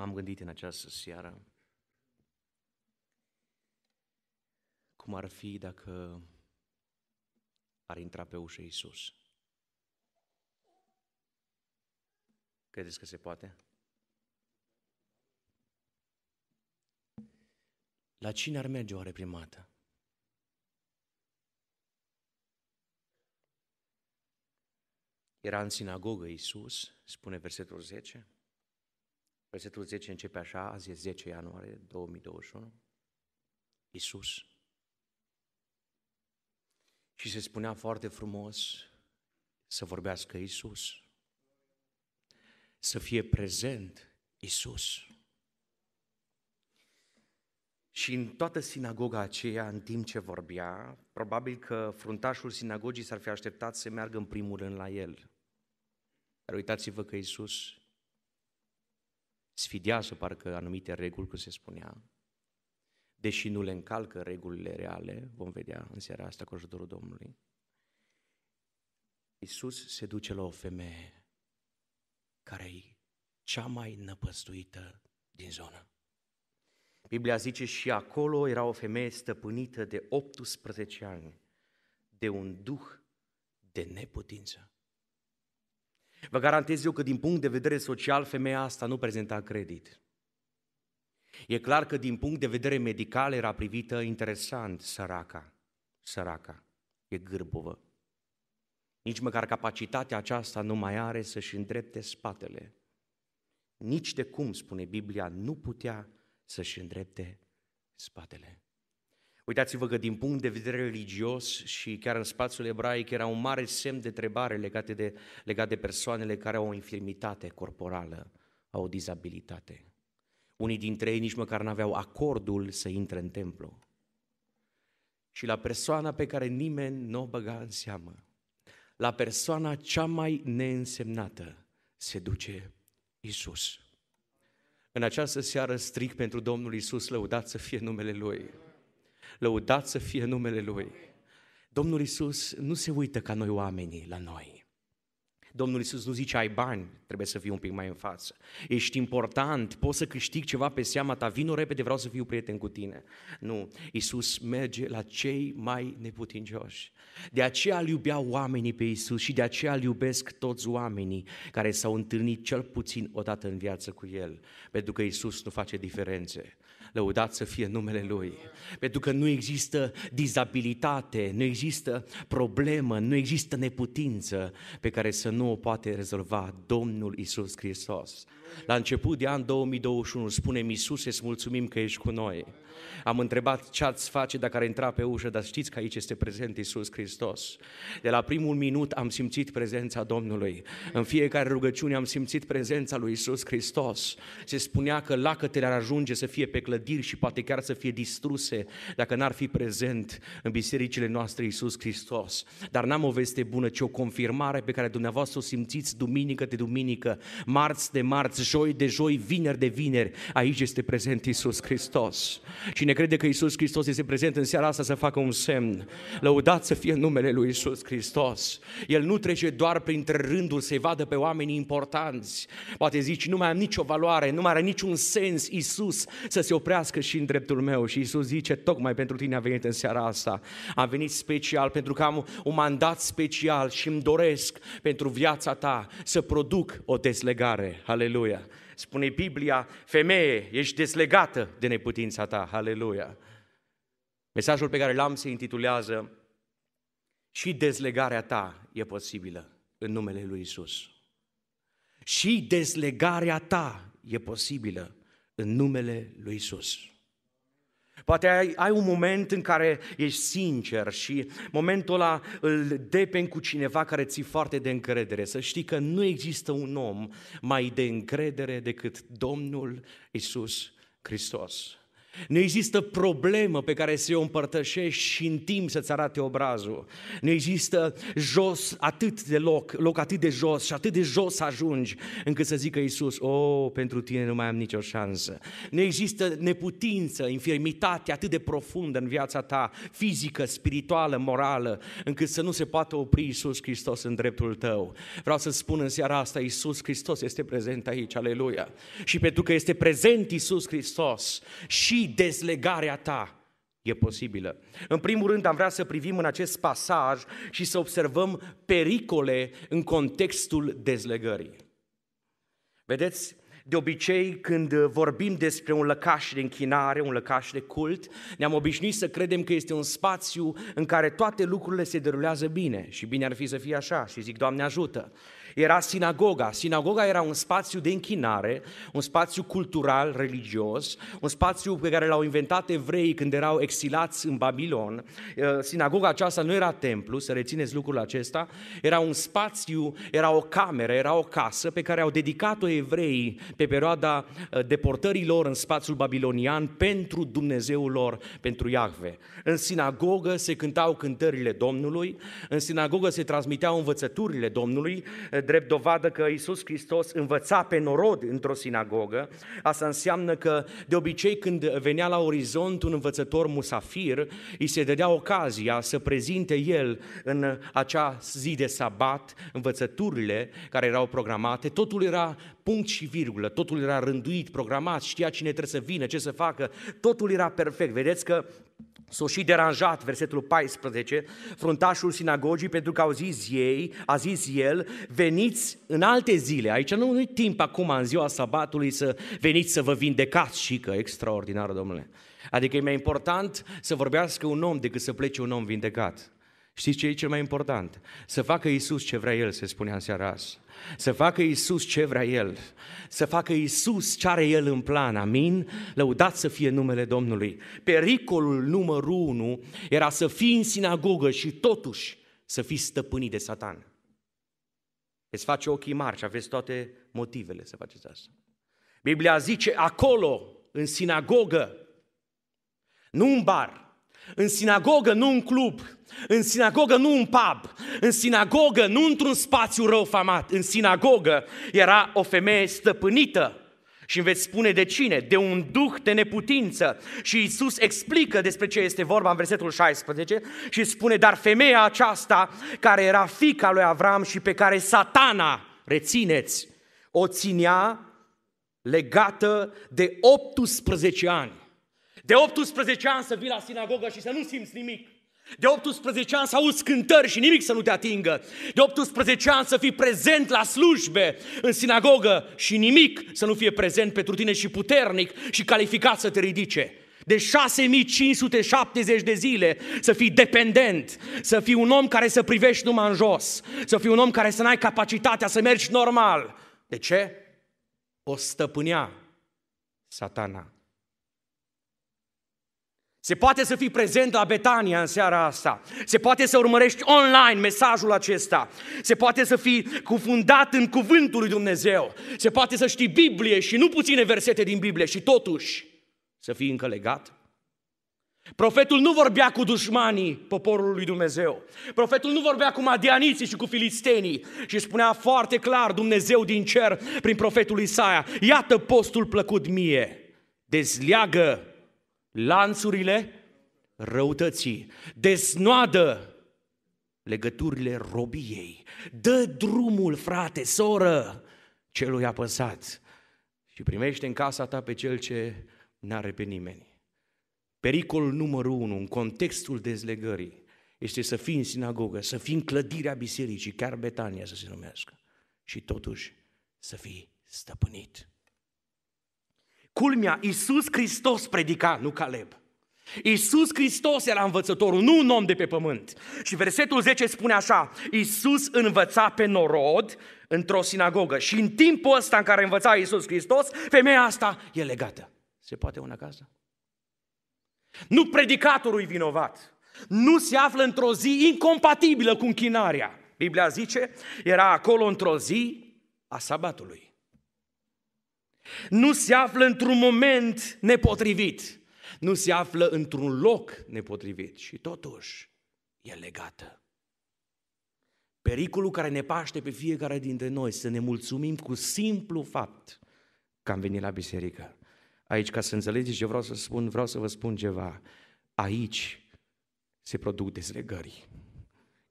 M-am gândit în această seară cum ar fi dacă ar intra pe ușă Iisus. Credeți că se poate? La cine ar merge oare primată? Era în sinagogă Iisus, spune versetul 10. Versetul 10 începe așa, azi e 10 ianuarie 2021. Iisus. Și se spunea foarte frumos să vorbească Iisus. Să fie prezent Iisus. Și în toată sinagoga aceea, în timp ce vorbea, probabil că fruntașul sinagogii s-ar fi așteptat să meargă în primul rând la el. Dar uitați-vă că Iisus sfidează parcă anumite reguli, cum se spunea, deși nu le încalcă regulile reale, vom vedea în seara asta cu ajutorul Domnului. Iisus se duce la o femeie care e cea mai năpăstuită din zonă. Biblia zice și acolo era o femeie stăpânită de 18 ani, de un duh de neputință. Vă garantez eu că din punct de vedere social femeia asta nu prezenta credit. E clar că din punct de vedere medical era privită interesant săraca, săraca, e gârbovă. Nici măcar capacitatea aceasta nu mai are să-și îndrepte spatele. Nici de cum, spune Biblia, nu putea să-și îndrepte spatele. Uitați-vă că din punct de vedere religios și chiar în spațiul ebraic era un mare semn de trebare legat de, legat de persoanele care au o infirmitate corporală, au o dizabilitate. Unii dintre ei nici măcar n-aveau acordul să intre în templu. Și la persoana pe care nimeni nu o băga în seamă, la persoana cea mai neînsemnată, se duce Isus. În această seară stric pentru Domnul Isus, lăudat să fie numele Lui. Lăudat să fie numele Lui. Domnul Isus nu se uită ca noi oamenii la noi. Domnul Iisus nu zice ai bani, trebuie să fii un pic mai în față. Ești important, poți să câștigi ceva pe seama ta, vino repede, vreau să fiu prieten cu tine. Nu, Iisus merge la cei mai neputincioși. De aceea îl iubea oamenii pe Iisus și de aceea îl iubesc toți oamenii care s-au întâlnit cel puțin o dată în viață cu El. Pentru că Iisus nu face diferențe lăudat să fie numele Lui. Pentru că nu există dizabilitate, nu există problemă, nu există neputință pe care să nu o poate rezolva Domnul Isus Hristos. La început de an 2021 spunem, Iisuse, îți mulțumim că ești cu noi. Am întrebat ce ați face dacă ar intra pe ușă, dar știți că aici este prezent Iisus Hristos. De la primul minut am simțit prezența Domnului. În fiecare rugăciune am simțit prezența lui Iisus Hristos. Se spunea că lacătele ar ajunge să fie pe clădiri și poate chiar să fie distruse dacă n-ar fi prezent în bisericile noastre Iisus Hristos. Dar n-am o veste bună, ci o confirmare pe care dumneavoastră o simțiți duminică de duminică, marți de marți, joi de joi, vineri de vineri. Aici este prezent Iisus Hristos. Și ne crede că Isus Hristos este prezent în seara asta să facă un semn. Lăudat să fie numele lui Isus Hristos. El nu trece doar printre rânduri să-i vadă pe oamenii importanți. Poate zici, nu mai am nicio valoare, nu mai are niciun sens Isus să se oprească și în dreptul meu. Și Isus zice, tocmai pentru tine a venit în seara asta. Am venit special pentru că am un mandat special și îmi doresc pentru viața ta să produc o deslegare. Aleluia! spune Biblia, femeie, ești deslegată de neputința ta, haleluia. Mesajul pe care l-am se intitulează Și dezlegarea ta e posibilă în numele lui Isus. Și dezlegarea ta e posibilă în numele lui Isus. Poate ai, ai un moment în care ești sincer și momentul ăla îl depen cu cineva care ți foarte de încredere. Să știi că nu există un om mai de încredere decât Domnul Isus Hristos. Nu există problemă pe care să o împărtășești și în timp să-ți arate obrazul. Nu există jos atât de loc, loc atât de jos și atât de jos să ajungi încât să zică Iisus, o, oh, pentru tine nu mai am nicio șansă. Nu există neputință, infirmitate atât de profundă în viața ta, fizică, spirituală, morală, încât să nu se poată opri Iisus Hristos în dreptul tău. Vreau să spun în seara asta, Iisus Hristos este prezent aici, aleluia. Și pentru că este prezent Iisus Hristos și dezlegarea ta e posibilă. În primul rând am vrea să privim în acest pasaj și să observăm pericole în contextul dezlegării. Vedeți, de obicei, când vorbim despre un lăcaș de închinare, un lăcaș de cult, ne-am obișnuit să credem că este un spațiu în care toate lucrurile se derulează bine și bine ar fi să fie așa și zic, Doamne ajută era sinagoga. Sinagoga era un spațiu de închinare, un spațiu cultural, religios, un spațiu pe care l-au inventat evreii când erau exilați în Babilon. Uh, sinagoga aceasta nu era templu, să rețineți lucrul acesta, era un spațiu, era o cameră, era o casă pe care au dedicat-o evreii pe perioada uh, deportării lor în spațiul babilonian pentru Dumnezeul lor, pentru Iahve. În sinagogă se cântau cântările Domnului, în sinagogă se transmiteau învățăturile Domnului, drept dovadă că Iisus Hristos învăța pe norod într-o sinagogă. Asta înseamnă că de obicei când venea la orizont un învățător musafir, îi se dădea ocazia să prezinte el în acea zi de sabat învățăturile care erau programate. Totul era punct și virgulă, totul era rânduit, programat, știa cine trebuie să vină, ce să facă, totul era perfect. Vedeți că S-a și deranjat, versetul 14, fruntașul sinagogii, pentru că au zis ei, a zis el, veniți în alte zile. Aici nu e timp acum, în ziua sabatului, să veniți să vă vindecați și că extraordinar, domnule. Adică e mai important să vorbească un om decât să plece un om vindecat. Știți ce e cel mai important? Să facă Iisus ce vrea El, se spunea în seara asta. Să facă Iisus ce vrea El. Să facă Iisus ce are El în plan. Amin? Lăudat să fie numele Domnului. Pericolul numărul unu era să fii în sinagogă și totuși să fii stăpânit de Satan. Îți face ochii mari și aveți toate motivele să faceți asta. Biblia zice acolo, în sinagogă, nu în bar, în sinagogă, nu în club, în sinagogă, nu în pub, în sinagogă, nu într-un spațiu rău famat, în sinagogă era o femeie stăpânită. Și îmi veți spune de cine? De un duh de neputință. Și Isus explică despre ce este vorba în versetul 16 și spune, dar femeia aceasta, care era fica lui Avram și pe care satana, rețineți, o ținea legată de 18 ani. De 18 ani să vii la sinagogă și să nu simți nimic. De 18 ani să auzi cântări și nimic să nu te atingă. De 18 ani să fii prezent la slujbe în sinagogă și nimic să nu fie prezent pentru tine și puternic și calificat să te ridice. De 6570 de zile să fii dependent, să fii un om care să privești numai în jos, să fii un om care să n-ai capacitatea să mergi normal. De ce? O stăpânea satana. Se poate să fii prezent la Betania în seara asta. Se poate să urmărești online mesajul acesta. Se poate să fii cufundat în cuvântul lui Dumnezeu. Se poate să știi Biblie și nu puține versete din Biblie și totuși să fii încă legat. Profetul nu vorbea cu dușmanii poporului lui Dumnezeu. Profetul nu vorbea cu madianiții și cu filistenii și spunea foarte clar Dumnezeu din cer prin profetul Isaia, iată postul plăcut mie, dezleagă lanțurile răutății, desnoadă legăturile robiei, dă drumul, frate, soră, celui apăsat și primește în casa ta pe cel ce n-are pe nimeni. Pericolul numărul unu, în contextul dezlegării, este să fii în sinagogă, să fii în clădirea bisericii, chiar Betania să se numească, și totuși să fii stăpânit. Culmea, Iisus Hristos predica, nu Caleb. Iisus Hristos era învățătorul, nu un om de pe pământ. Și versetul 10 spune așa, Iisus învăța pe norod într-o sinagogă și în timpul ăsta în care învăța Iisus Hristos, femeia asta e legată. Se poate una casă? Nu predicatorul e vinovat. Nu se află într-o zi incompatibilă cu închinarea. Biblia zice, era acolo într-o zi a sabatului nu se află într-un moment nepotrivit. nu se află într-un loc nepotrivit și totuși e legată. Pericolul care ne paște pe fiecare dintre noi să ne mulțumim cu simplu fapt că am venit la biserică. Aici, ca să înțelegeți ce vreau să spun, vreau să vă spun ceva. Aici se produc dezlegări.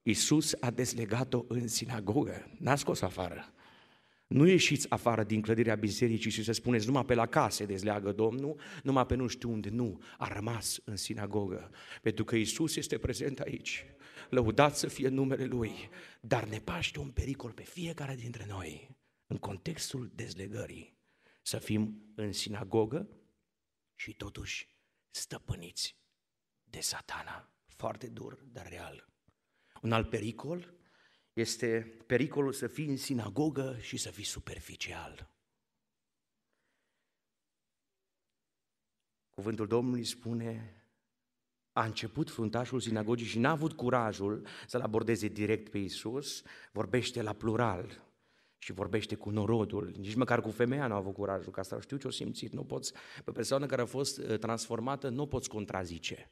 Iisus a dezlegat-o în sinagogă, n-a scos afară. Nu ieșiți afară din clădirea bisericii și să spuneți numai pe la case dezleagă Domnul, numai pe nu știu unde. Nu, a rămas în sinagogă, pentru că Isus este prezent aici. Lăudat să fie numele Lui, dar ne paște un pericol pe fiecare dintre noi, în contextul dezlegării, să fim în sinagogă și totuși stăpâniți de satana. Foarte dur, dar real. Un alt pericol este pericolul să fii în sinagogă și să fii superficial. Cuvântul Domnului spune, a început fruntașul sinagogii și n-a avut curajul să-l abordeze direct pe Isus, vorbește la plural și vorbește cu norodul, nici măcar cu femeia nu a avut curajul, că asta știu ce o simțit, nu poți, pe persoană care a fost uh, transformată, nu poți contrazice.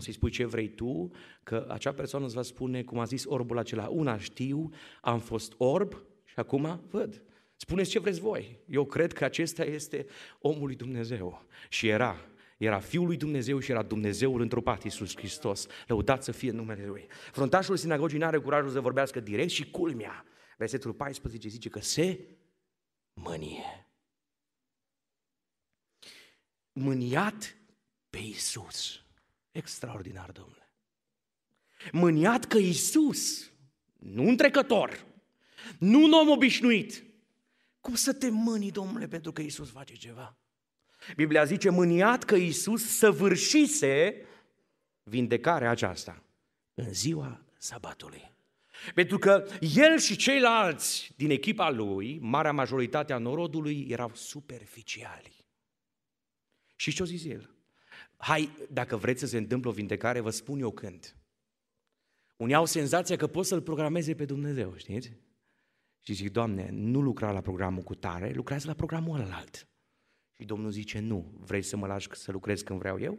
Poți să-i spui ce vrei tu, că acea persoană îți va spune, cum a zis orbul acela, una știu, am fost orb și acum văd. Spuneți ce vreți voi. Eu cred că acesta este omul lui Dumnezeu. Și era. Era Fiul lui Dumnezeu și era Dumnezeul întrupat, Iisus Hristos. Lăudat să fie numele Lui. Frontașul sinagogii nu are curajul să vorbească direct și culmea. Versetul 14 zice că se mânie. Mâniat pe Iisus. Extraordinar, domnule. Mâniat că Iisus, nu un trecător, nu un om obișnuit, cum să te mâni, domnule, pentru că Iisus face ceva? Biblia zice, mâniat că Iisus săvârșise vindecarea aceasta în ziua sabatului. Pentru că el și ceilalți din echipa lui, marea majoritate a norodului, erau superficiali. Și ce-o zis el? Hai, dacă vreți să se întâmple o vindecare, vă spun eu când. Unii au senzația că pot să-L programeze pe Dumnezeu, știți? Și zic, Doamne, nu lucra la programul cu tare, lucrează la programul ălalt. Și Domnul zice, nu, vrei să mă lași să lucrez când vreau eu?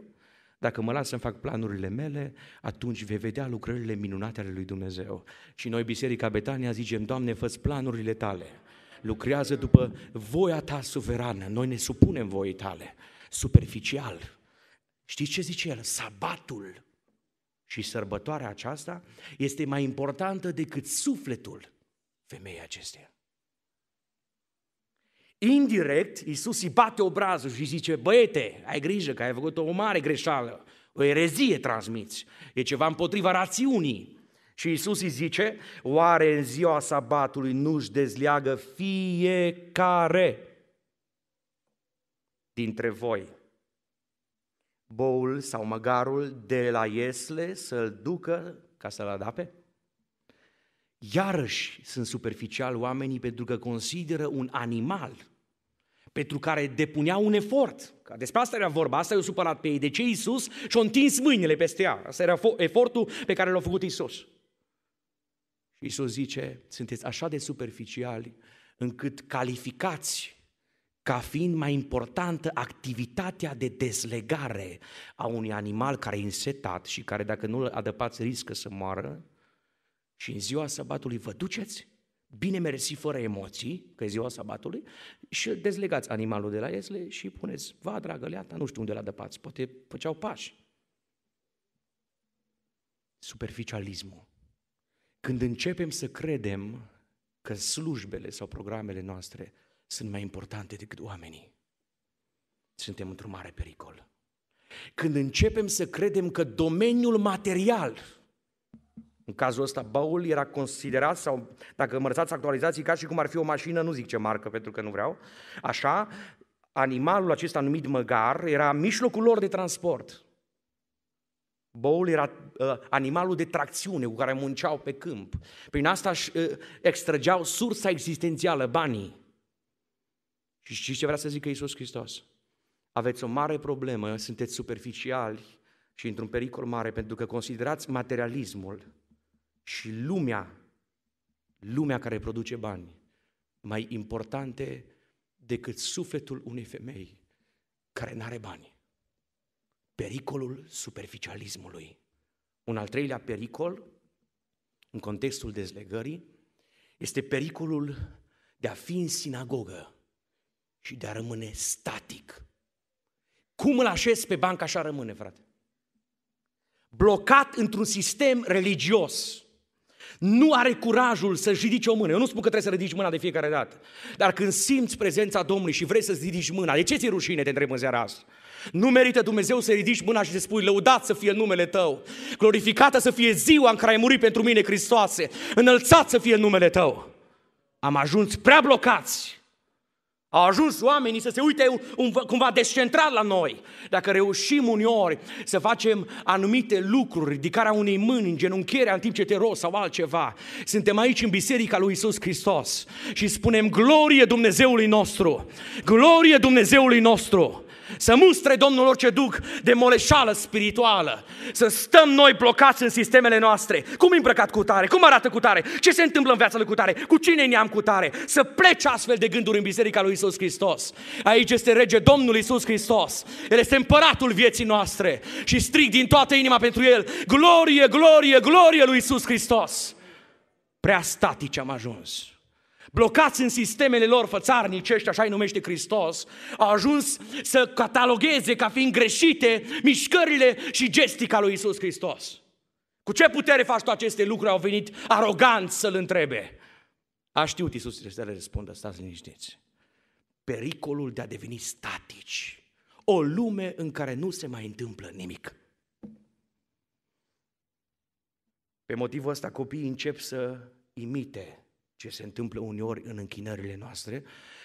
Dacă mă las să fac planurile mele, atunci vei vedea lucrările minunate ale lui Dumnezeu. Și noi, Biserica Betania, zicem, Doamne, fă planurile tale. Lucrează după voia ta suverană. Noi ne supunem voii tale. Superficial, Știți ce zice el? Sabatul și sărbătoarea aceasta este mai importantă decât sufletul femeii acesteia. Indirect, Iisus îi bate obrazul și zice, băiete, ai grijă că ai făcut o mare greșeală, o erezie transmiți, e ceva împotriva rațiunii. Și Iisus îi zice, oare în ziua sabatului nu-și dezleagă fiecare dintre voi boul sau măgarul de la iesle să-l ducă ca să-l adape? Iarăși sunt superficial oamenii pentru că consideră un animal pentru care depunea un efort. Că despre asta era vorba, asta i-a supărat pe ei. De ce Iisus și-a întins mâinile peste ea? Asta era efortul pe care l-a făcut Iisus. Și Iisus zice, sunteți așa de superficiali încât calificați ca fiind mai importantă activitatea de dezlegare a unui animal care e însetat și care dacă nu îl adăpați riscă să moară și în ziua sabatului vă duceți bine mersi fără emoții, că e ziua sabatului, și dezlegați animalul de la iesle și puneți, va dragă leata, nu știu unde l dăpați, poate făceau pași. Superficialismul. Când începem să credem că slujbele sau programele noastre sunt mai importante decât oamenii. Suntem într-un mare pericol. Când începem să credem că domeniul material, în cazul ăsta, baul era considerat, sau dacă mărăsați actualizații, ca și cum ar fi o mașină, nu zic ce marcă pentru că nu vreau, așa, animalul acesta numit măgar era mijlocul lor de transport. Boul era uh, animalul de tracțiune cu care munceau pe câmp. Prin asta își uh, extrăgeau sursa existențială, banii. Și știți ce vrea să zică Iisus Hristos? Aveți o mare problemă, sunteți superficiali și într-un pericol mare pentru că considerați materialismul și lumea, lumea care produce bani, mai importante decât sufletul unei femei care nu are bani. pericolul superficialismului. Un al treilea pericol, în contextul dezlegării, este pericolul de a fi în sinagogă și de a rămâne static. Cum îl așez pe bancă, așa rămâne, frate. Blocat într-un sistem religios. Nu are curajul să-și ridice o mână. Eu nu spun că trebuie să ridici mâna de fiecare dată. Dar când simți prezența Domnului și vrei să-ți ridici mâna, de ce ți-e rușine, te întreb în seara asta? Nu merită Dumnezeu să ridici mâna și să spui, lăudat să fie numele tău, glorificată să fie ziua în care ai murit pentru mine, Hristoase, înălțat să fie numele tău. Am ajuns prea blocați. Au ajuns oamenii să se uite un, un, cumva descentrat la noi. Dacă reușim uneori să facem anumite lucruri, ridicarea unei mâini, îngenunchierea în timp ce te rost sau altceva, suntem aici în Biserica lui Isus Hristos și spunem glorie Dumnezeului nostru, glorie Dumnezeului nostru. Să mustre Domnul orice duc de moleșală spirituală. Să stăm noi blocați în sistemele noastre. Cum îmbrăcat cu tare? Cum arată cu tare? Ce se întâmplă în viața lui cu tare? Cu cine ne-am cu tare? Să plece astfel de gânduri în Biserica lui Isus Hristos. Aici este rege Domnul Isus Hristos. El este împăratul vieții noastre. Și strig din toată inima pentru El. Glorie, glorie, glorie lui Isus Hristos. Prea statici am ajuns blocați în sistemele lor fățarnice, ăștia așa îi numește Hristos, au ajuns să catalogheze ca fiind greșite mișcările și gestica lui Isus Hristos. Cu ce putere faci tu aceste lucruri? Au venit aroganți să-L întrebe. A știut Iisus să le răspundă, stați liniștiți. Pericolul de a deveni statici. O lume în care nu se mai întâmplă nimic. Pe motivul ăsta copiii încep să imite ce se întâmplă uneori în închinările noastre,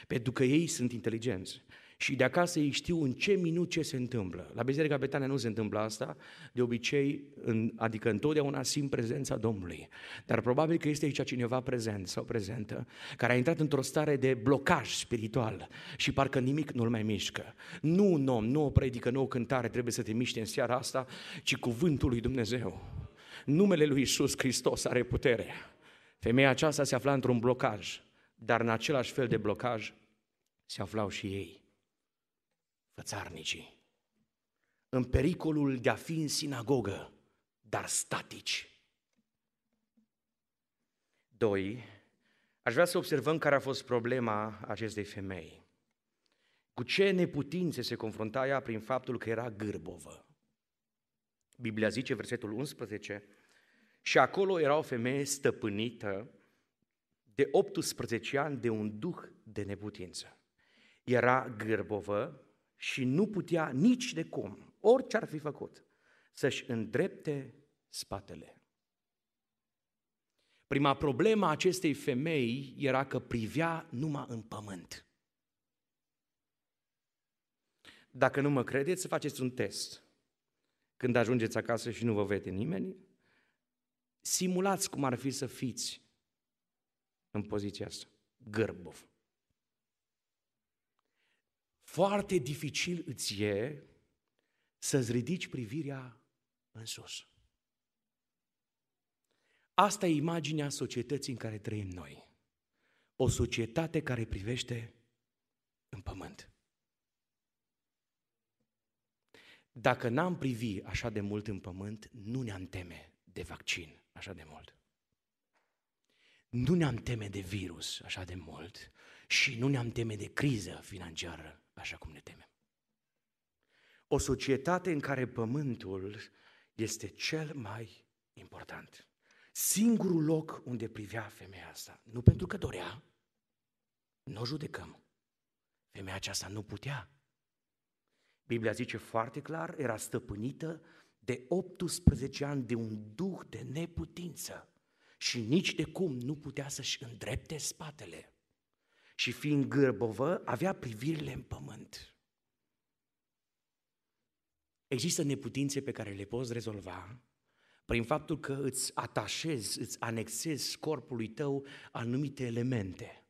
pentru că ei sunt inteligenți. Și de acasă ei știu în ce minut ce se întâmplă. La Biserica Betania nu se întâmplă asta, de obicei, în, adică întotdeauna simt prezența Domnului. Dar probabil că este aici cineva prezent sau prezentă, care a intrat într-o stare de blocaj spiritual și parcă nimic nu-l mai mișcă. Nu un om, nu o predică, nu o cântare trebuie să te miște în seara asta, ci cuvântul lui Dumnezeu. Numele lui Isus Hristos are putere. Femeia aceasta se afla într-un blocaj, dar în același fel de blocaj se aflau și ei, fățarnicii, în pericolul de a fi în sinagogă, dar statici. Doi, aș vrea să observăm care a fost problema acestei femei. Cu ce neputințe se confrunta ea prin faptul că era gârbovă. Biblia zice, versetul 11, și acolo era o femeie stăpânită de 18 ani de un duh de neputință. Era gârbovă și nu putea nici de cum, orice ar fi făcut, să-și îndrepte spatele. Prima problemă a acestei femei era că privea numai în pământ. Dacă nu mă credeți, să faceți un test. Când ajungeți acasă și nu vă vede nimeni, Simulați cum ar fi să fiți în poziția asta. Gârbov. Foarte dificil îți e să-ți ridici privirea în sus. Asta e imaginea societății în care trăim noi. O societate care privește în pământ. Dacă n-am privi așa de mult în pământ, nu ne-am teme de vaccin așa de mult. Nu ne-am teme de virus așa de mult și nu ne-am teme de criză financiară așa cum ne temem. O societate în care pământul este cel mai important. Singurul loc unde privea femeia asta, nu pentru că dorea, nu o judecăm. Femeia aceasta nu putea. Biblia zice foarte clar, era stăpânită de 18 ani de un duh de neputință și nici de cum nu putea să-și îndrepte spatele. Și fiind gârbovă, avea privirile în pământ. Există neputințe pe care le poți rezolva prin faptul că îți atașezi, îți anexezi corpului tău anumite elemente.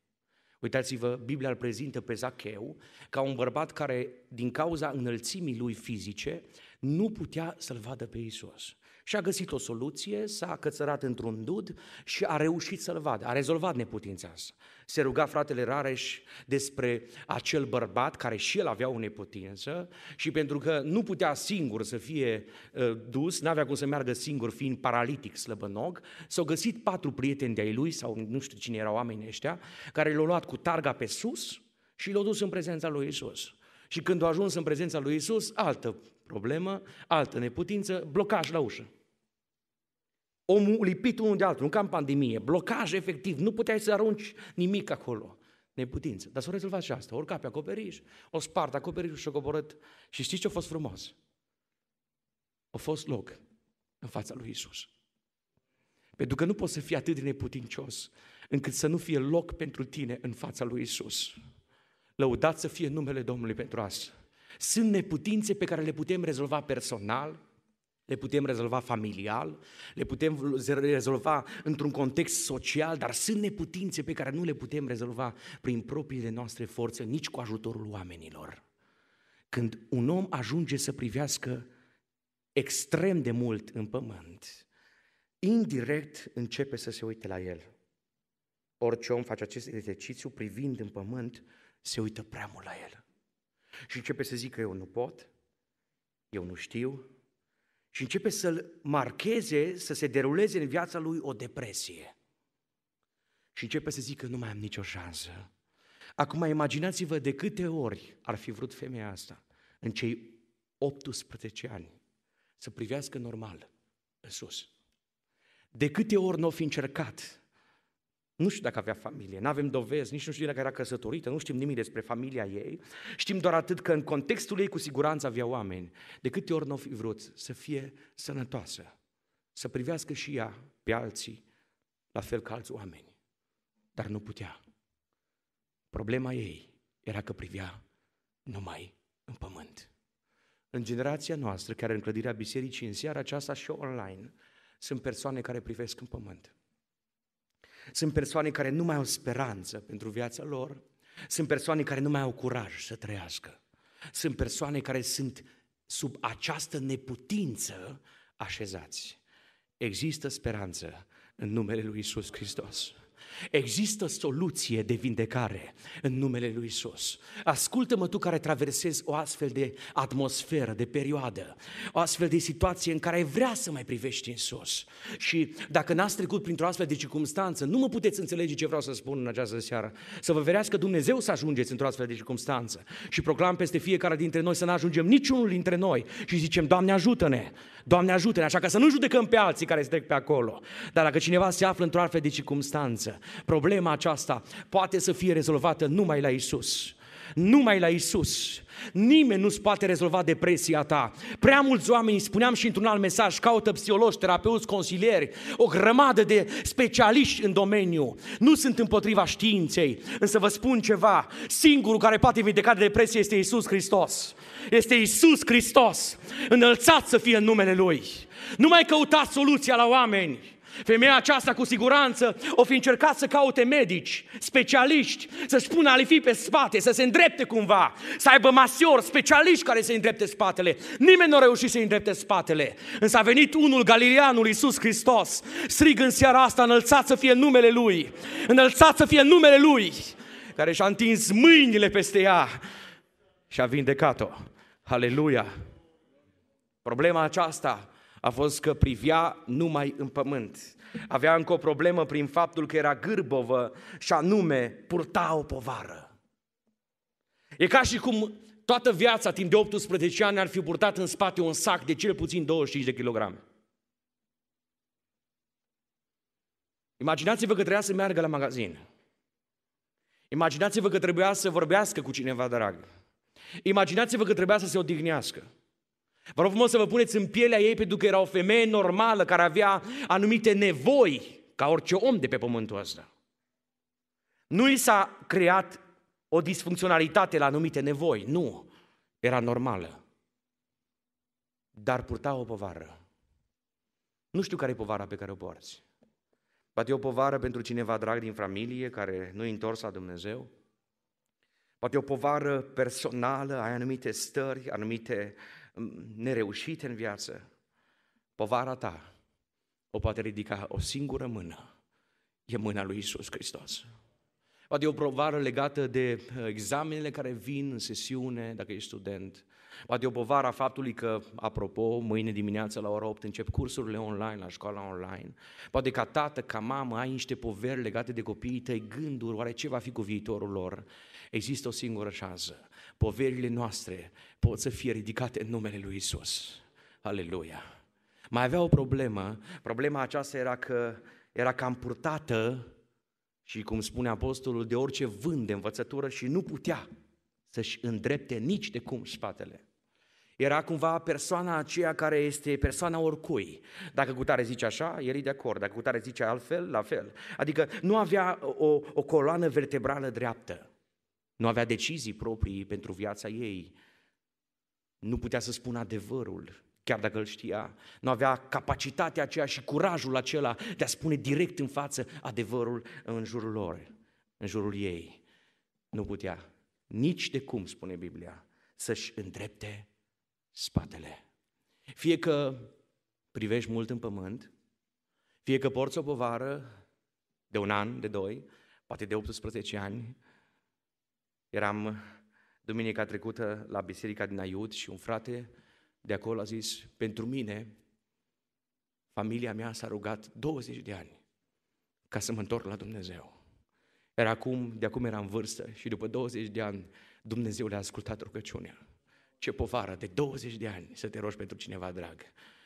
Uitați-vă, Biblia îl prezintă pe Zacheu ca un bărbat care, din cauza înălțimii lui fizice, nu putea să-L vadă pe Isus. Și a găsit o soluție, s-a cățărat într-un dud și a reușit să-l vadă. A rezolvat neputința asta. Se ruga fratele Rareș despre acel bărbat care și el avea o neputință și pentru că nu putea singur să fie uh, dus, n-avea cum să meargă singur fiind paralitic slăbănog, s-au găsit patru prieteni de-ai lui sau nu știu cine erau oamenii ăștia, care l-au luat cu targa pe sus și l-au dus în prezența lui Isus. Și când au ajuns în prezența lui Isus, altă problemă, altă neputință, blocaj la ușă. Omul lipit unul de altul, nu ca în pandemie, blocaj efectiv, nu puteai să arunci nimic acolo. Neputință. Dar s-a rezolvat și asta. Urca pe acoperiș, o spart acoperișul și o coborât. Și știți ce a fost frumos? A fost loc în fața lui Isus. Pentru că nu poți să fii atât de neputincios încât să nu fie loc pentru tine în fața lui Isus. Lăudat să fie numele Domnului pentru asta. Sunt neputințe pe care le putem rezolva personal, le putem rezolva familial, le putem rezolva într-un context social, dar sunt neputințe pe care nu le putem rezolva prin propriile noastre forțe, nici cu ajutorul oamenilor. Când un om ajunge să privească extrem de mult în pământ, indirect începe să se uite la el. Orice om face acest exercițiu privind în pământ, se uită prea mult la el. Și începe să zică, eu nu pot, eu nu știu, și începe să-l marcheze, să se deruleze în viața lui o depresie. Și începe să zică, nu mai am nicio șansă. Acum imaginați-vă de câte ori ar fi vrut femeia asta în cei 18 ani să privească normal în sus. De câte ori nu o fi încercat nu știu dacă avea familie, nu avem dovezi, nici nu știu dacă era căsătorită, nu știm nimic despre familia ei. Știm doar atât că în contextul ei cu siguranță avea oameni. De câte ori nu fi vrut să fie sănătoasă, să privească și ea pe alții la fel ca alți oameni. Dar nu putea. Problema ei era că privea numai în pământ. În generația noastră, care în clădirea bisericii, în seara aceasta și online, sunt persoane care privesc în pământ. Sunt persoane care nu mai au speranță pentru viața lor, sunt persoane care nu mai au curaj să trăiască. Sunt persoane care sunt sub această neputință așezați. Există speranță în numele lui Isus Hristos. Există soluție de vindecare în numele lui Isus. Ascultă-mă tu care traversezi o astfel de atmosferă, de perioadă, o astfel de situație în care ai vrea să mai privești în sus. Și dacă n-ați trecut printr-o astfel de circunstanță, nu mă puteți înțelege ce vreau să spun în această seară. Să vă verească Dumnezeu să ajungeți într-o astfel de circunstanță. Și proclam peste fiecare dintre noi să nu ajungem niciunul dintre noi și zicem, Doamne ajută-ne, Doamne ajută-ne, așa că să nu judecăm pe alții care se trec pe acolo. Dar dacă cineva se află într-o astfel de circunstanță, Problema aceasta poate să fie rezolvată numai la Isus. Numai la Isus. Nimeni nu-ți poate rezolva depresia ta. Prea mulți oameni, spuneam și într-un alt mesaj, caută psihologi, terapeuți, consilieri, o grămadă de specialiști în domeniu. Nu sunt împotriva științei, însă vă spun ceva, singurul care poate vindeca de depresie este Isus Hristos. Este Isus Hristos. Înălțat să fie în numele Lui. Nu mai căutați soluția la oameni. Femeia aceasta cu siguranță o fi încercat să caute medici, specialiști, să-și pună alifii pe spate, să se îndrepte cumva, să aibă masiori, specialiști care să îndrepte spatele. Nimeni nu a reușit să îndrepte spatele. Însă a venit unul, Galileanul Iisus Hristos, strig în seara asta, înălțat să fie numele Lui, înălțat să fie numele Lui, care și-a întins mâinile peste ea și a vindecat-o. Aleluia! Problema aceasta a fost că privea numai în pământ. Avea încă o problemă prin faptul că era gârbovă și anume purta o povară. E ca și cum toată viața, timp de 18 ani, ar fi purtat în spate un sac de cel puțin 25 de kilograme. Imaginați-vă că trebuia să meargă la magazin. Imaginați-vă că trebuia să vorbească cu cineva drag. Imaginați-vă că trebuia să se odihnească. Vă rog frumos să vă puneți în pielea ei pentru că era o femeie normală care avea anumite nevoi, ca orice om de pe pământul ăsta. Nu i s-a creat o disfuncționalitate la anumite nevoi, nu. Era normală. Dar purta o povară. Nu știu care e povara pe care o porți. Poate e o povară pentru cineva drag din familie care nu e întors la Dumnezeu. Poate e o povară personală, ai anumite stări, anumite nereușite în viață. povara ta o poate ridica o singură mână. E mâna lui Isus Hristos. Poate e o povară legată de uh, examenele care vin în sesiune, dacă ești student. Poate e o povară a faptului că, apropo, mâine dimineață la ora 8 încep cursurile online, la școala online. Poate ca tată, ca mamă, ai niște poveri legate de copiii tăi, gânduri, oare ce va fi cu viitorul lor? Există o singură șansă. Poverile noastre pot să fie ridicate în numele lui Isus. Aleluia! Mai avea o problemă. Problema aceasta era că era cam purtată și, cum spune apostolul, de orice vânt de învățătură și nu putea să-și îndrepte nici de cum spatele. Era cumva persoana aceea care este persoana oricui. Dacă cu tare zice așa, el e de acord. Dacă cu tare zice altfel, la fel. Adică nu avea o, o coloană vertebrală dreaptă. Nu avea decizii proprii pentru viața ei. Nu putea să spună adevărul chiar dacă îl știa. Nu avea capacitatea aceea și curajul acela de a spune direct în față adevărul în jurul lor, în jurul ei. Nu putea nici de cum, spune Biblia, să-și îndrepte spatele. Fie că privești mult în pământ, fie că porți o povară de un an, de doi, poate de 18 ani. Eram duminica trecută la biserica din Aiud și un frate de acolo a zis, pentru mine, familia mea s-a rugat 20 de ani ca să mă întorc la Dumnezeu. Era acum, de acum eram în vârstă și după 20 de ani Dumnezeu le-a ascultat rugăciunea. Ce povară de 20 de ani să te rogi pentru cineva drag.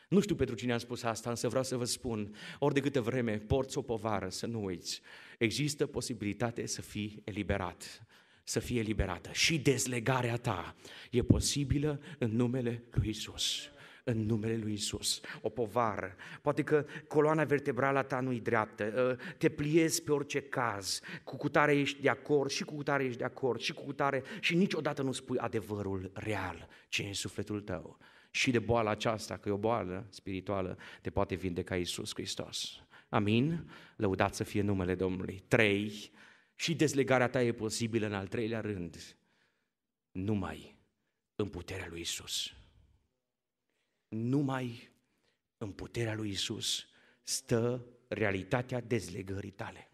Nu știu pentru cine am spus asta, însă vreau să vă spun, ori de câte vreme porți o povară, să nu uiți, există posibilitate să fii eliberat să fie eliberată. Și dezlegarea ta e posibilă în numele lui Isus în numele lui Isus. O povară. Poate că coloana vertebrală a ta nu-i dreaptă. Ă, te pliezi pe orice caz. Cu cutare ești de acord și cu cutare ești de acord și cu cutare și niciodată nu spui adevărul real ce e în sufletul tău. Și de boala aceasta, că e o boală spirituală, te poate vindeca Isus Hristos. Amin? Lăudat să fie numele Domnului. Trei, și dezlegarea ta e posibilă în al treilea rând, numai în puterea lui Isus. Numai în puterea lui Isus stă realitatea dezlegării tale.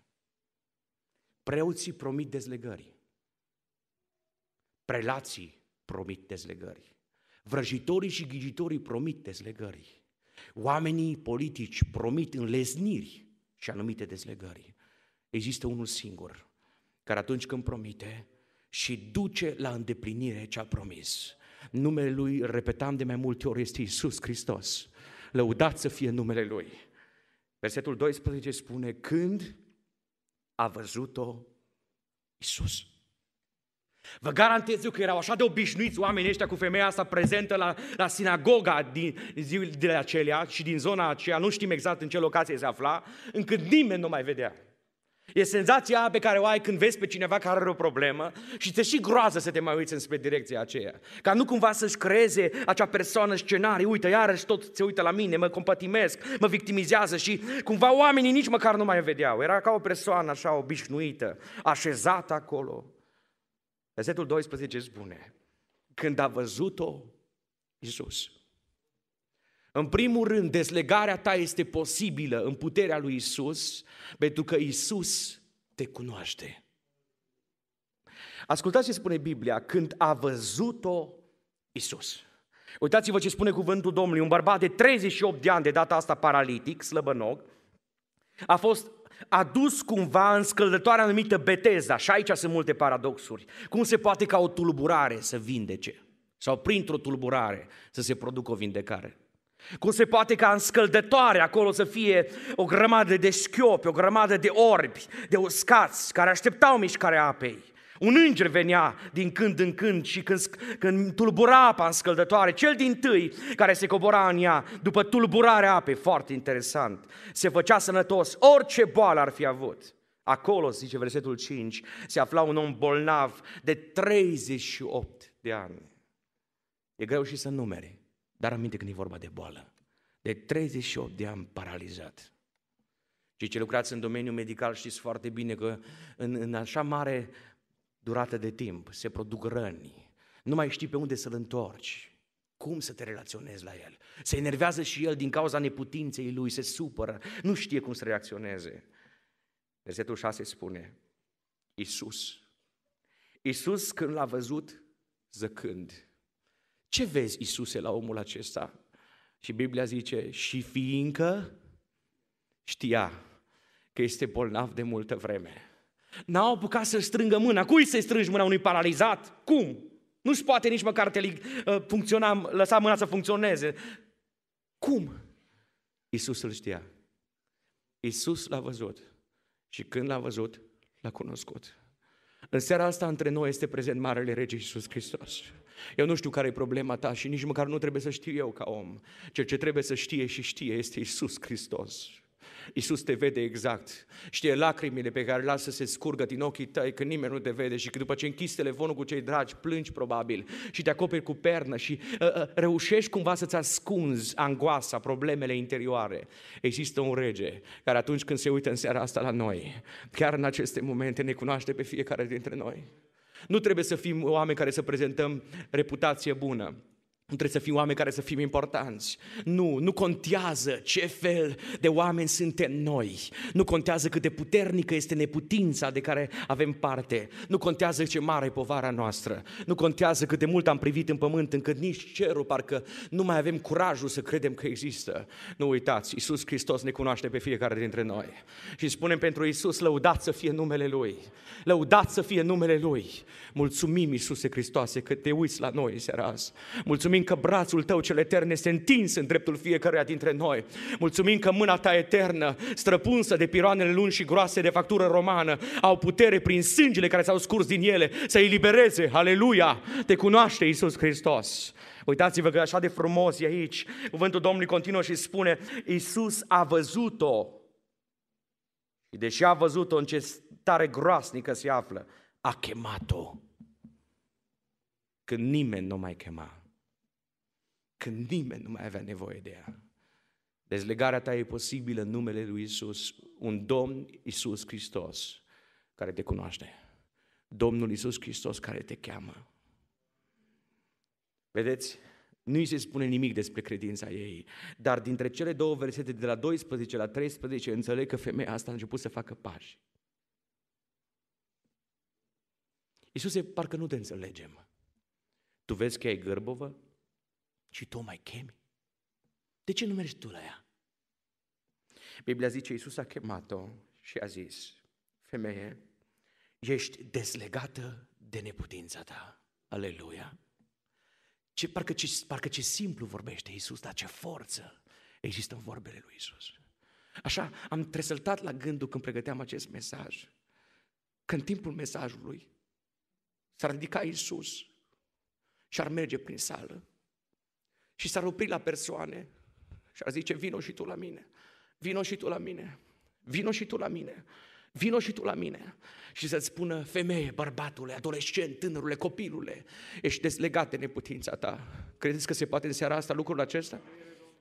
Preoții promit dezlegări. Prelații promit dezlegări. Vrăjitorii și ghicitorii promit dezlegări. Oamenii politici promit înlezniri și anumite dezlegări. Există unul singur care atunci când promite și duce la îndeplinire ce a promis. Numele Lui, repetam de mai multe ori, este Isus Hristos. Lăudat să fie numele Lui. Versetul 12 spune, când a văzut-o Isus. Vă garantez eu că erau așa de obișnuiți oamenii ăștia cu femeia asta prezentă la, la sinagoga din zilele acelea și din zona aceea, nu știm exact în ce locație se afla, încât nimeni nu mai vedea. E senzația pe care o ai când vezi pe cineva care are o problemă și te și groază să te mai uiți înspre direcția aceea. Ca nu cumva să-și creeze acea persoană scenarii, uite, iarăși tot se uită la mine, mă compătimesc, mă victimizează și cumva oamenii nici măcar nu mai vedeau. Era ca o persoană așa obișnuită, așezată acolo. Versetul 12 spune, când a văzut-o Iisus, în primul rând, dezlegarea ta este posibilă în puterea lui Isus, pentru că Isus te cunoaște. Ascultați ce spune Biblia, când a văzut-o Isus. Uitați-vă ce spune cuvântul Domnului, un bărbat de 38 de ani, de data asta paralitic, slăbănoc, a fost adus cumva în scăldătoarea numită Beteza, și aici sunt multe paradoxuri. Cum se poate ca o tulburare să vindece? Sau printr-o tulburare să se producă o vindecare? Cum se poate ca în scăldătoare acolo să fie o grămadă de șchiopi, o grămadă de orbi, de uscați care așteptau mișcarea apei. Un înger venea din când în când și când, când tulbura apa în scăldătoare, cel din tâi care se cobora în ea după tulburarea apei, foarte interesant, se făcea sănătos, orice boală ar fi avut. Acolo, zice versetul 5, se afla un om bolnav de 38 de ani. E greu și să numere. Dar aminte când e vorba de boală. De 38 de ani paralizat. Și ce lucrați în domeniul medical știți foarte bine că în, în așa mare durată de timp se produc răni. Nu mai știi pe unde să-l întorci. cum să te relaționezi la el. Se enervează și el din cauza neputinței lui, se supără, nu știe cum să reacționeze. Versetul 6 spune, Iisus. Iisus când l-a văzut zăcând. Ce vezi, Iisuse, la omul acesta? Și Biblia zice, și fiindcă știa că este bolnav de multă vreme. N-au apucat să strângă mâna. Cui să-i strângi mâna unui paralizat? Cum? Nu-și poate nici măcar te uh, funcționa, lăsa mâna să funcționeze. Cum? Iisus îl știa. Iisus l-a văzut. Și când l-a văzut, l-a cunoscut. În seara asta între noi este prezent Marele Rege Iisus Hristos. Eu nu știu care e problema ta și nici măcar nu trebuie să știu eu ca om. Ceea ce trebuie să știe și știe este Iisus Hristos. Iisus te vede exact. Știe lacrimile pe care lasă să se scurgă din ochii tăi când nimeni nu te vede și că după ce închizi telefonul cu cei dragi, plângi probabil și te acoperi cu pernă și uh, uh, reușești cumva să-ți ascunzi angoasa, problemele interioare. Există un rege care atunci când se uită în seara asta la noi, chiar în aceste momente ne cunoaște pe fiecare dintre noi. Nu trebuie să fim oameni care să prezentăm reputație bună. Nu trebuie să fim oameni care să fim importanți. Nu, nu contează ce fel de oameni suntem noi. Nu contează cât de puternică este neputința de care avem parte. Nu contează ce mare e povara noastră. Nu contează cât de mult am privit în pământ încât nici cerul parcă nu mai avem curajul să credem că există. Nu uitați, Iisus Hristos ne cunoaște pe fiecare dintre noi. Și spunem pentru Iisus, lăudat să fie numele Lui. Lăudat să fie numele Lui. Mulțumim, Iisuse Hristoase, că te uiți la noi seara azi. Mulțumim Mulțumim că brațul tău cel etern este întins în dreptul fiecăruia dintre noi. Mulțumim că mâna ta eternă, străpunsă de piroanele lungi și groase de factură romană, au putere prin sângele care s-au scurs din ele să elibereze. Aleluia! Te cunoaște Iisus Hristos. Uitați-vă că așa de frumos e aici. Cuvântul Domnului continuă și spune, Iisus a văzut-o. Și deși a văzut-o în ce stare groasnică se află, a chemat-o. Când nimeni nu mai chema când nimeni nu mai avea nevoie de ea. Dezlegarea ta e posibilă în numele lui Isus, un Domn Isus Hristos care te cunoaște. Domnul Isus Hristos care te cheamă. Vedeți? Nu îi se spune nimic despre credința ei, dar dintre cele două versete de la 12 la 13 înțeleg că femeia asta a început să facă pași. Iisuse, parcă nu te înțelegem. Tu vezi că ai gârbovă? Și tu mai chemi? De ce nu mergi tu la ea? Biblia zice, Iisus a chemat-o și a zis, femeie, ești dezlegată de neputința ta. Aleluia! Ce, parcă, ce, parcă ce simplu vorbește Iisus, dar ce forță există în vorbele lui Iisus. Așa am tresăltat la gândul când pregăteam acest mesaj, că în timpul mesajului s-ar ridica Iisus și ar merge prin sală și s-ar opri la persoane și ar zice, vino și tu la mine, vino și tu la mine, vino și tu la mine, vino și tu la mine. Și să-ți spună, femeie, bărbatule, adolescent, tânărule, copilule, ești deslegat de neputința ta. Credeți că se poate în seara asta lucrul acesta?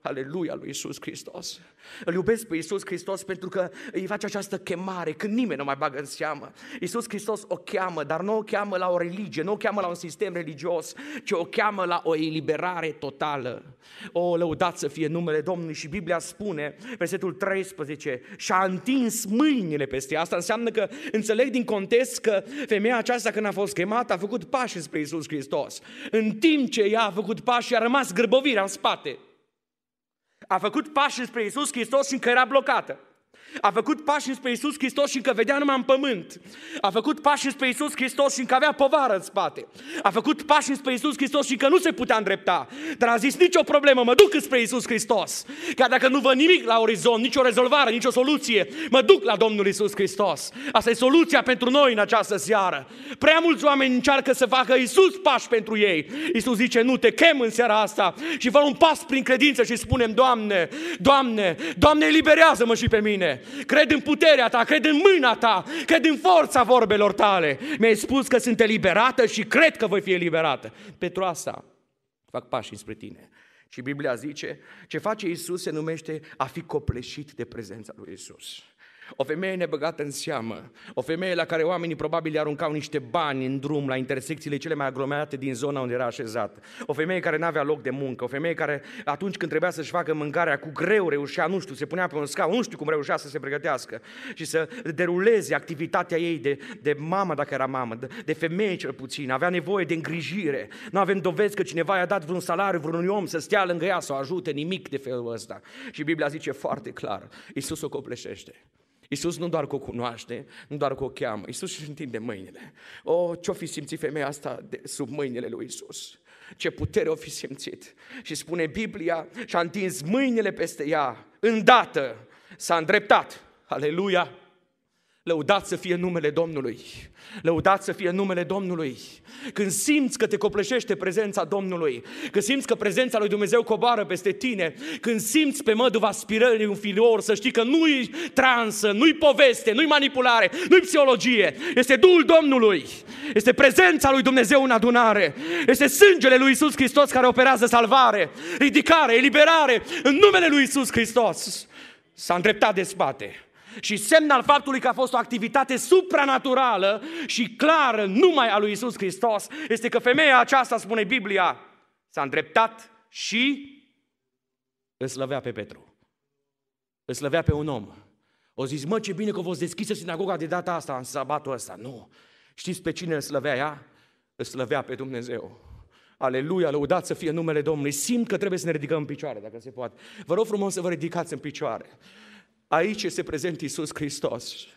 Aleluia lui Isus Hristos. Îl iubesc pe Isus Hristos pentru că îi face această chemare când nimeni nu mai bagă în seamă. Isus Hristos o cheamă, dar nu o cheamă la o religie, nu o cheamă la un sistem religios, ci o cheamă la o eliberare totală. O, lăudat să fie numele Domnului și Biblia spune, versetul 13, și-a întins mâinile peste asta. Înseamnă că înțeleg din context că femeia aceasta când a fost chemată a făcut pași spre Isus Hristos. În timp ce ea a făcut pași, a rămas grăbovirea în spate. A făcut pași spre Iisus Hristos și încă era blocată. A făcut pași spre Iisus Hristos și încă vedea numai în pământ. A făcut pași spre Iisus Hristos și încă avea povară în spate. A făcut pași spre Iisus Hristos și încă nu se putea îndrepta. Dar a zis, nicio problemă, mă duc spre Iisus Hristos. Chiar dacă nu văd nimic la orizont, nicio rezolvare, nicio soluție, mă duc la Domnul Iisus Hristos. Asta e soluția pentru noi în această seară. Prea mulți oameni încearcă să facă Iisus pași pentru ei. Iisus zice, nu, te chem în seara asta și fă un pas prin credință și spunem, Doamne, Doamne, Doamne, eliberează-mă și pe mine. Cred în puterea ta, cred în mâna ta, cred în forța vorbelor tale. Mi-ai spus că sunt eliberată și cred că voi fi eliberată. Pentru asta fac pași spre tine. Și Biblia zice, ce face Isus se numește a fi copleșit de prezența lui Isus. O femeie nebăgată în seamă, o femeie la care oamenii probabil i aruncau niște bani în drum la intersecțiile cele mai aglomerate din zona unde era așezat. O femeie care nu avea loc de muncă, o femeie care atunci când trebuia să-și facă mâncarea cu greu reușea, nu știu, se punea pe un scaun, nu știu cum reușea să se pregătească și să deruleze activitatea ei de, de mamă dacă era mamă, de, de femeie cel puțin, avea nevoie de îngrijire. Nu avem dovezi că cineva i-a dat vreun salariu vreunui om să stea lângă ea, să o ajute, nimic de felul ăsta. Și Biblia zice foarte clar, Iisus o copleșește. Iisus nu doar că o cunoaște, nu doar că o cheamă, Iisus își întinde mâinile. O, ce-o fi simțit femeia asta de, sub mâinile lui Iisus? Ce putere o fi simțit. Și spune Biblia, și-a întins mâinile peste ea, îndată s-a îndreptat. Aleluia! Lăudat să fie numele Domnului. Lăudat să fie numele Domnului. Când simți că te copleșește prezența Domnului, când simți că prezența lui Dumnezeu coboară peste tine, când simți pe măduva spirării un filior, să știi că nu-i transă, nu-i poveste, nu-i manipulare, nu-i psihologie, este Duhul Domnului, este prezența lui Dumnezeu în adunare, este sângele lui Isus Hristos care operează salvare, ridicare, eliberare în numele lui Isus Hristos. S-a îndreptat de spate și semn al faptului că a fost o activitate supranaturală și clară numai a lui Isus Hristos este că femeia aceasta, spune Biblia, s-a îndreptat și îl slăvea pe Petru. Îl slăvea pe un om. O zis, mă, ce bine că a fost deschisă sinagoga de data asta, în sabatul ăsta. Nu. Știți pe cine îl slăvea ea? Îl slăvea pe Dumnezeu. Aleluia, lăudat să fie numele Domnului. Simt că trebuie să ne ridicăm în picioare, dacă se poate. Vă rog frumos să vă ridicați în picioare. Aici este prezent Iisus Hristos.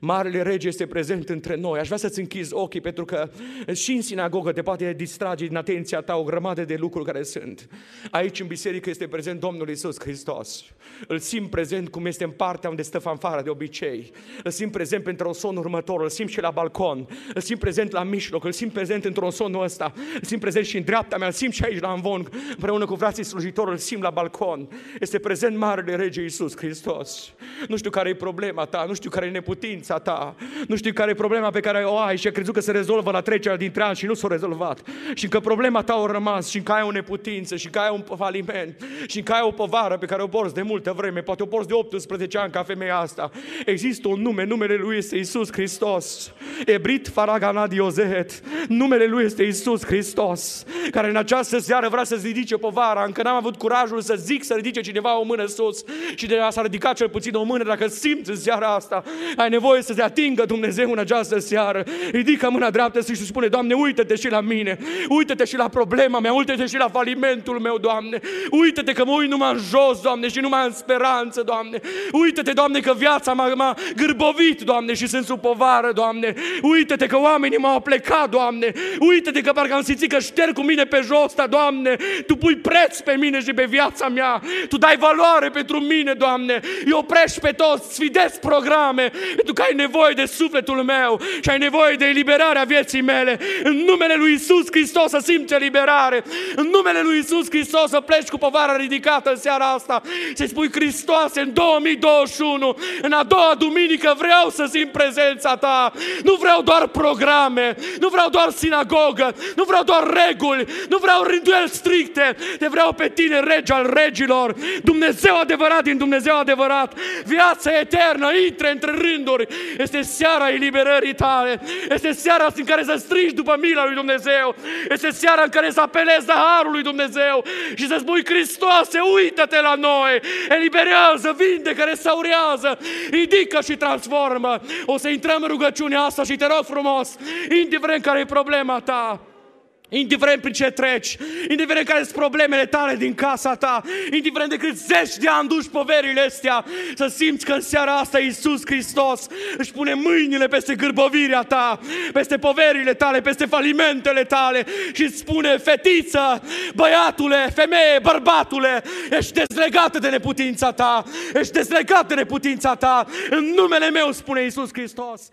Marele Rege este prezent între noi. Aș vrea să-ți închizi ochii pentru că și în sinagogă te poate distrage din atenția ta o grămadă de lucruri care sunt. Aici în biserică este prezent Domnul Isus Hristos. Îl simt prezent cum este în partea unde stă fanfara de obicei. Îl simt prezent pentru un son următor, îl simt și la balcon, îl simt prezent la mijloc, îl simt prezent într-un sonul ăsta, îl simt prezent și în dreapta mea, îl simt și aici la învon, împreună cu frații slujitori, îl simt la balcon. Este prezent Marele Rege Isus Hristos. Nu știu care e problema ta, nu știu care e neputința, credința ta. Nu știu care e problema pe care o ai și ai crezut că se rezolvă la trecerea dintre ani și nu s-a rezolvat. Și că problema ta a rămas și că ai o neputință și că ai un faliment și că ai o povară pe care o porți de multă vreme, poate o porți de 18 ani ca femeia asta. Există un nume, numele lui este Isus Hristos. Ebrit Faragana Diozet. Numele lui este Isus Hristos, care în această seară vrea să-ți ridice povara. Încă n-am avut curajul să zic să ridice cineva o mână sus și de a s-a ridicat cel puțin o mână dacă simți în seara asta. Ai nevoie nevoie să te atingă Dumnezeu în această seară. Ridică mâna dreaptă și spune, Doamne, uită-te și la mine, uită-te și la problema mea, uită-te și la falimentul meu, Doamne. Uită-te că mă uit numai în jos, Doamne, și numai în speranță, Doamne. Uită-te, Doamne, că viața m-a, m-a gârbovit, Doamne, și sunt sub povară, Doamne. Uită-te că oamenii m-au plecat, Doamne. Uită-te că parcă am simțit că șterg cu mine pe jos, ta, Doamne. Tu pui preț pe mine și pe viața mea. Tu dai valoare pentru mine, Doamne. Eu oprești pe toți, sfidesc programe, pentru că ai nevoie de sufletul meu și ai nevoie de eliberarea vieții mele. În numele lui Isus Hristos să simți eliberare. În numele lui Isus Hristos să pleci cu povara ridicată în seara asta. Să spui Hristos în 2021, în a doua duminică vreau să simt prezența ta. Nu vreau doar programe, nu vreau doar sinagogă, nu vreau doar reguli, nu vreau rânduieli stricte. Te vreau pe tine, rege al regilor, Dumnezeu adevărat din Dumnezeu adevărat, viața eternă, intre între rânduri, este seara eliberării tale. Este seara în care să strigi după mila lui Dumnezeu. Este seara în care să apelezi la harul lui Dumnezeu și să spui, Hristoase, uită-te la noi, eliberează, vindecă, restaurează, ridică și transformă. O să intrăm în rugăciunea asta și te rog frumos, indiferent care e problema ta, Indiferent prin ce treci, indiferent care sunt problemele tale din casa ta, indiferent de cât zeci de ani duci poverile astea, să simți că în seara asta Iisus Hristos își pune mâinile peste gârbovirea ta, peste poverile tale, peste falimentele tale și îți spune, fetiță, băiatule, femeie, bărbatule, ești dezlegată de neputința ta, ești dezlegată de neputința ta, în numele meu spune Iisus Hristos.